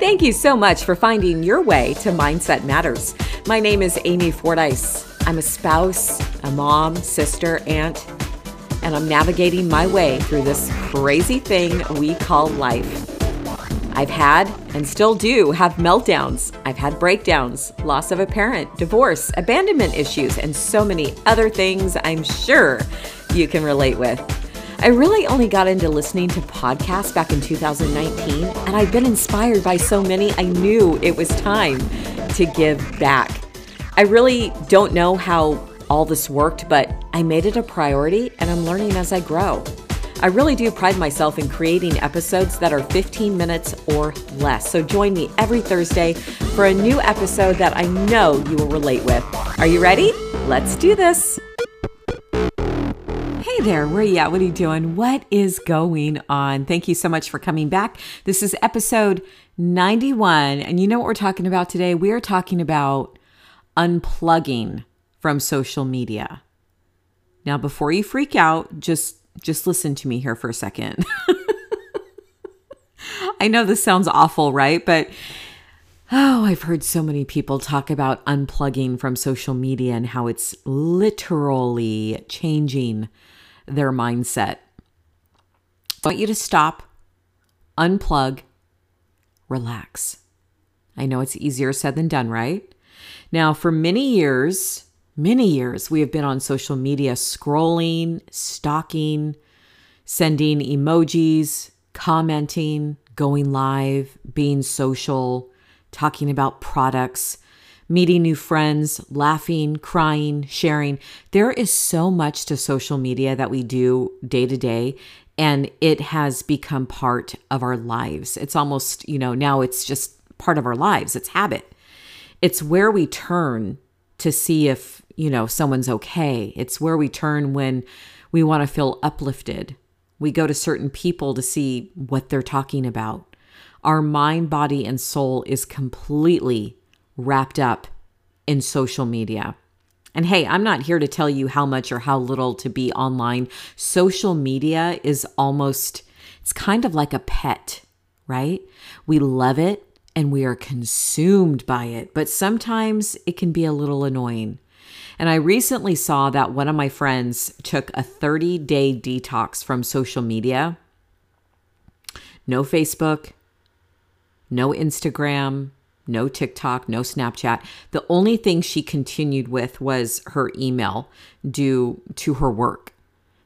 Thank you so much for finding your way to Mindset Matters. My name is Amy Fordyce. I'm a spouse, a mom, sister, aunt, and I'm navigating my way through this crazy thing we call life. I've had and still do have meltdowns. I've had breakdowns, loss of a parent, divorce, abandonment issues, and so many other things I'm sure you can relate with. I really only got into listening to podcasts back in 2019, and I've been inspired by so many, I knew it was time to give back. I really don't know how all this worked, but I made it a priority and I'm learning as I grow. I really do pride myself in creating episodes that are 15 minutes or less. So join me every Thursday for a new episode that I know you will relate with. Are you ready? Let's do this. There, where are you at? What are you doing? What is going on? Thank you so much for coming back. This is episode 91. And you know what we're talking about today? We are talking about unplugging from social media. Now, before you freak out, just just listen to me here for a second. I know this sounds awful, right? But oh, I've heard so many people talk about unplugging from social media and how it's literally changing their mindset. I want you to stop, unplug, relax. I know it's easier said than done, right? Now, for many years, many years, we have been on social media scrolling, stalking, sending emojis, commenting, going live, being social, talking about products, meeting new friends, laughing, crying, sharing. There is so much to social media that we do day to day, and it has become part of our lives. It's almost, you know, now it's just part of our lives, it's habit. It's where we turn to see if, you know, someone's okay. It's where we turn when we want to feel uplifted. We go to certain people to see what they're talking about. Our mind, body, and soul is completely wrapped up in social media. And hey, I'm not here to tell you how much or how little to be online. Social media is almost, it's kind of like a pet, right? We love it and we are consumed by it, but sometimes it can be a little annoying. And I recently saw that one of my friends took a 30 day detox from social media no Facebook, no Instagram, no TikTok, no Snapchat. The only thing she continued with was her email due to her work.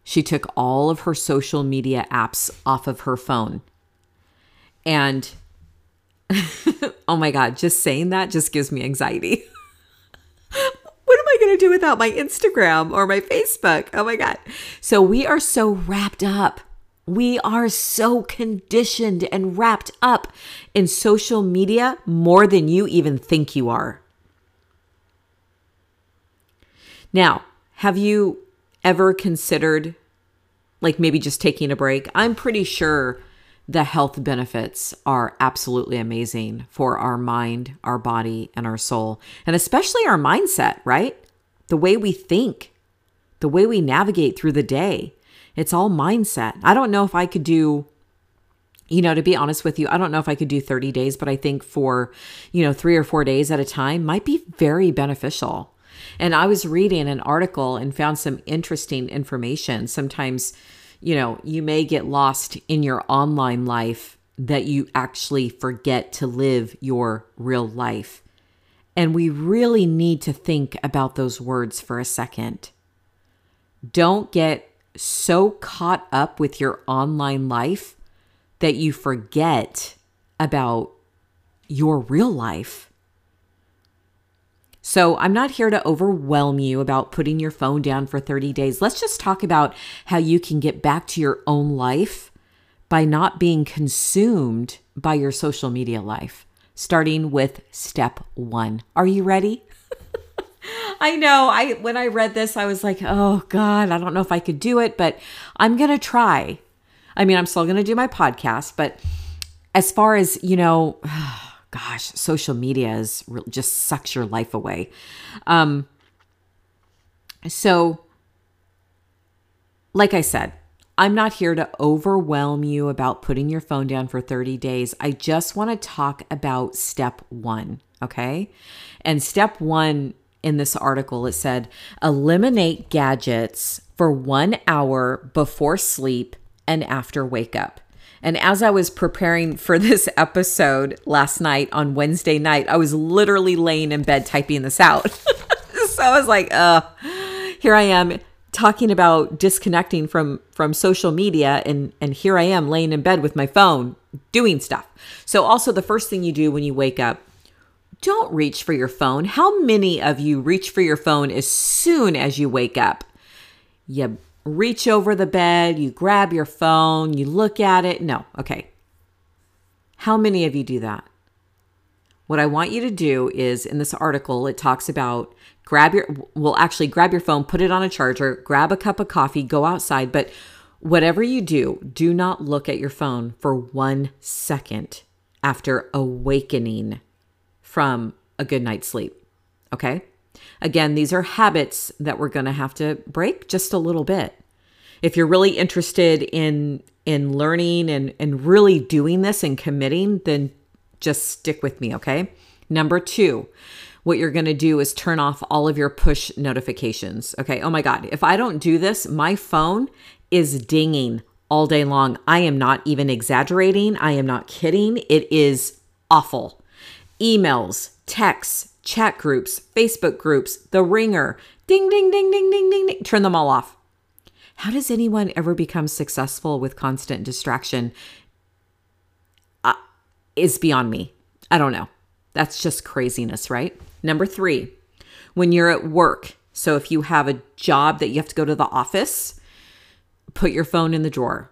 She took all of her social media apps off of her phone. And oh my God, just saying that just gives me anxiety. what am I going to do without my Instagram or my Facebook? Oh my God. So we are so wrapped up. We are so conditioned and wrapped up in social media more than you even think you are. Now, have you ever considered like maybe just taking a break? I'm pretty sure the health benefits are absolutely amazing for our mind, our body, and our soul, and especially our mindset, right? The way we think, the way we navigate through the day. It's all mindset. I don't know if I could do you know, to be honest with you, I don't know if I could do 30 days, but I think for, you know, three or four days at a time might be very beneficial. And I was reading an article and found some interesting information. Sometimes, you know, you may get lost in your online life that you actually forget to live your real life. And we really need to think about those words for a second. Don't get so caught up with your online life that you forget about your real life. So, I'm not here to overwhelm you about putting your phone down for 30 days. Let's just talk about how you can get back to your own life by not being consumed by your social media life, starting with step one. Are you ready? I know. I when I read this, I was like, "Oh God, I don't know if I could do it, but I'm gonna try." I mean, I'm still gonna do my podcast, but as far as you know, gosh, social media is just sucks your life away. Um, so, like I said, I'm not here to overwhelm you about putting your phone down for 30 days. I just want to talk about step one. Okay. And step one in this article, it said eliminate gadgets for one hour before sleep and after wake up. And as I was preparing for this episode last night on Wednesday night, I was literally laying in bed typing this out. so I was like, uh, here I am talking about disconnecting from from social media and and here I am laying in bed with my phone doing stuff. So also the first thing you do when you wake up don't reach for your phone. How many of you reach for your phone as soon as you wake up? You reach over the bed, you grab your phone, you look at it. No, okay. How many of you do that? What I want you to do is in this article, it talks about grab your, well, actually, grab your phone, put it on a charger, grab a cup of coffee, go outside. But whatever you do, do not look at your phone for one second after awakening from a good night's sleep. Okay? Again, these are habits that we're going to have to break just a little bit. If you're really interested in in learning and and really doing this and committing, then just stick with me, okay? Number 2, what you're going to do is turn off all of your push notifications. Okay? Oh my god, if I don't do this, my phone is dinging all day long. I am not even exaggerating. I am not kidding. It is awful. Emails, texts, chat groups, Facebook groups, the ringer, ding, ding, ding, ding, ding, ding, ding. Turn them all off. How does anyone ever become successful with constant distraction? Uh, is beyond me. I don't know. That's just craziness, right? Number three, when you're at work. So if you have a job that you have to go to the office, put your phone in the drawer.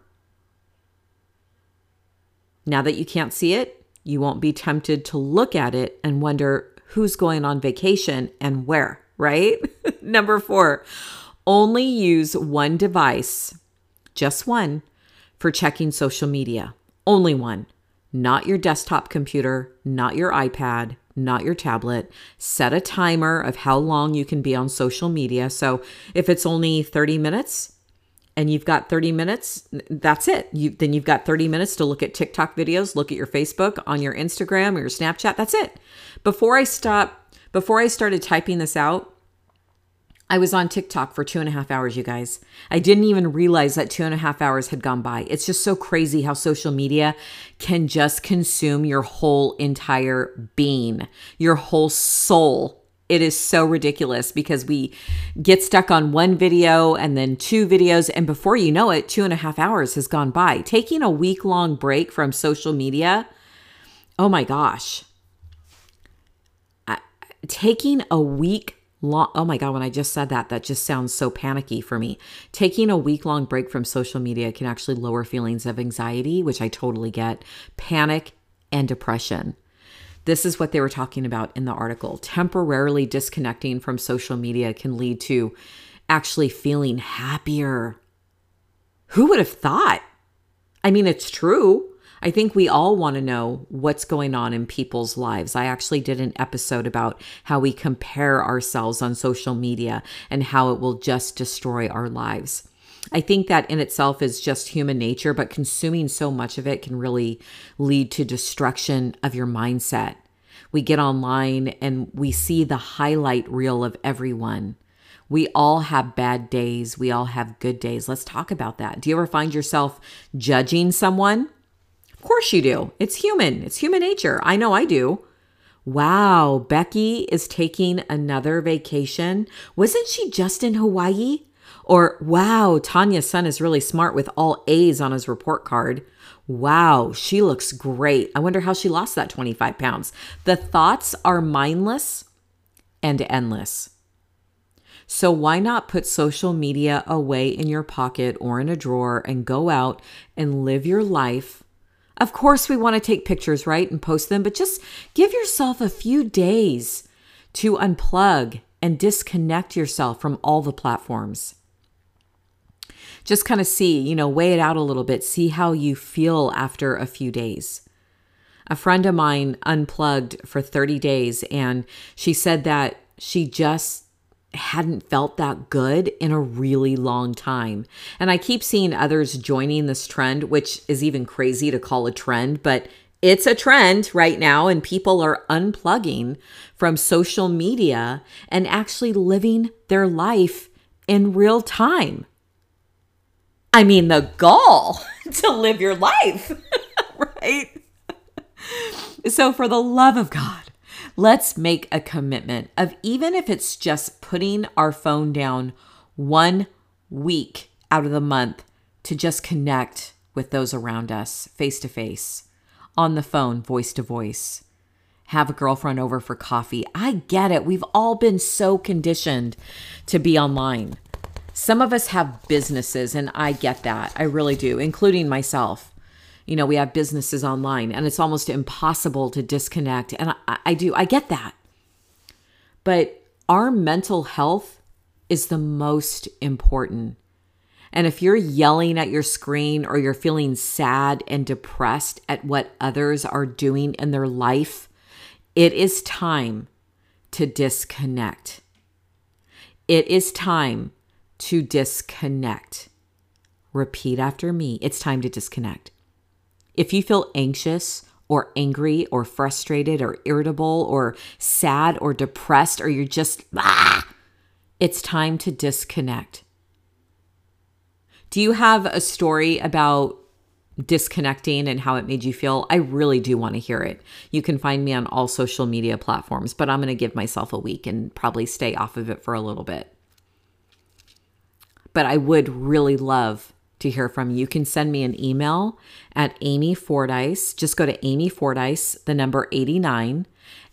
Now that you can't see it, you won't be tempted to look at it and wonder who's going on vacation and where, right? Number four, only use one device, just one, for checking social media. Only one. Not your desktop computer, not your iPad, not your tablet. Set a timer of how long you can be on social media. So if it's only 30 minutes, and you've got 30 minutes that's it you then you've got 30 minutes to look at tiktok videos look at your facebook on your instagram or your snapchat that's it before i stop before i started typing this out I was on TikTok for two and a half hours, you guys. I didn't even realize that two and a half hours had gone by. It's just so crazy how social media can just consume your whole entire being, your whole soul. It is so ridiculous because we get stuck on one video and then two videos, and before you know it, two and a half hours has gone by. Taking a week long break from social media, oh my gosh. taking a week long oh my god when i just said that that just sounds so panicky for me taking a week long break from social media can actually lower feelings of anxiety which i totally get panic and depression this is what they were talking about in the article temporarily disconnecting from social media can lead to actually feeling happier who would have thought i mean it's true I think we all want to know what's going on in people's lives. I actually did an episode about how we compare ourselves on social media and how it will just destroy our lives. I think that in itself is just human nature, but consuming so much of it can really lead to destruction of your mindset. We get online and we see the highlight reel of everyone. We all have bad days. We all have good days. Let's talk about that. Do you ever find yourself judging someone? Of course you do. It's human. It's human nature. I know I do. Wow, Becky is taking another vacation. Wasn't she just in Hawaii? Or, wow, Tanya's son is really smart with all A's on his report card. Wow, she looks great. I wonder how she lost that 25 pounds. The thoughts are mindless and endless. So, why not put social media away in your pocket or in a drawer and go out and live your life of course, we want to take pictures, right, and post them, but just give yourself a few days to unplug and disconnect yourself from all the platforms. Just kind of see, you know, weigh it out a little bit, see how you feel after a few days. A friend of mine unplugged for 30 days and she said that she just hadn't felt that good in a really long time. And I keep seeing others joining this trend, which is even crazy to call a trend, but it's a trend right now, and people are unplugging from social media and actually living their life in real time. I mean, the gall to live your life, right? so, for the love of God, let's make a commitment of even if it's just putting our phone down one week out of the month to just connect with those around us face to face, on the phone, voice to voice. Have a girlfriend over for coffee. I get it. We've all been so conditioned to be online. Some of us have businesses, and I get that. I really do, including myself. You know, we have businesses online, and it's almost impossible to disconnect. And I, I do, I get that. But our mental health is the most important. And if you're yelling at your screen or you're feeling sad and depressed at what others are doing in their life, it is time to disconnect. It is time to disconnect. Repeat after me. It's time to disconnect. If you feel anxious or angry or frustrated or irritable or sad or depressed or you're just, ah, it's time to disconnect. Do you have a story about disconnecting and how it made you feel? I really do want to hear it. You can find me on all social media platforms, but I'm going to give myself a week and probably stay off of it for a little bit but I would really love to hear from you. You can send me an email at Amy Fordyce. Just go to Amy Fordyce, the number 89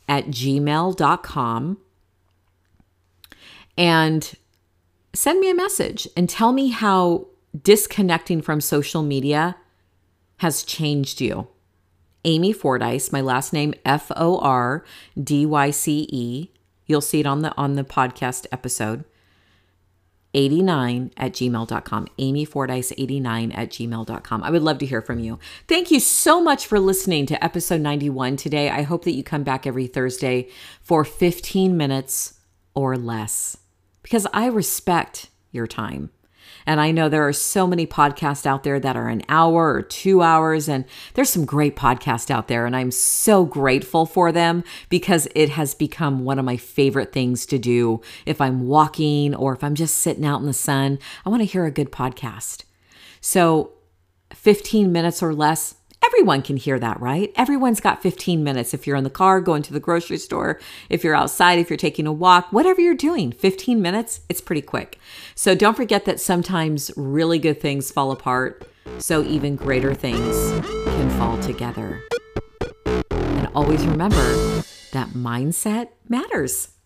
at gmail.com and send me a message and tell me how disconnecting from social media has changed you. Amy Fordyce, my last name F O R D Y C E. You'll see it on the on the podcast episode. 89 at gmail.com. Amy Fordyce 89 at gmail.com. I would love to hear from you. Thank you so much for listening to episode 91 today. I hope that you come back every Thursday for 15 minutes or less because I respect your time. And I know there are so many podcasts out there that are an hour or two hours, and there's some great podcasts out there. And I'm so grateful for them because it has become one of my favorite things to do. If I'm walking or if I'm just sitting out in the sun, I want to hear a good podcast. So, 15 minutes or less Everyone can hear that, right? Everyone's got 15 minutes. If you're in the car, going to the grocery store, if you're outside, if you're taking a walk, whatever you're doing, 15 minutes, it's pretty quick. So don't forget that sometimes really good things fall apart, so even greater things can fall together. And always remember that mindset matters.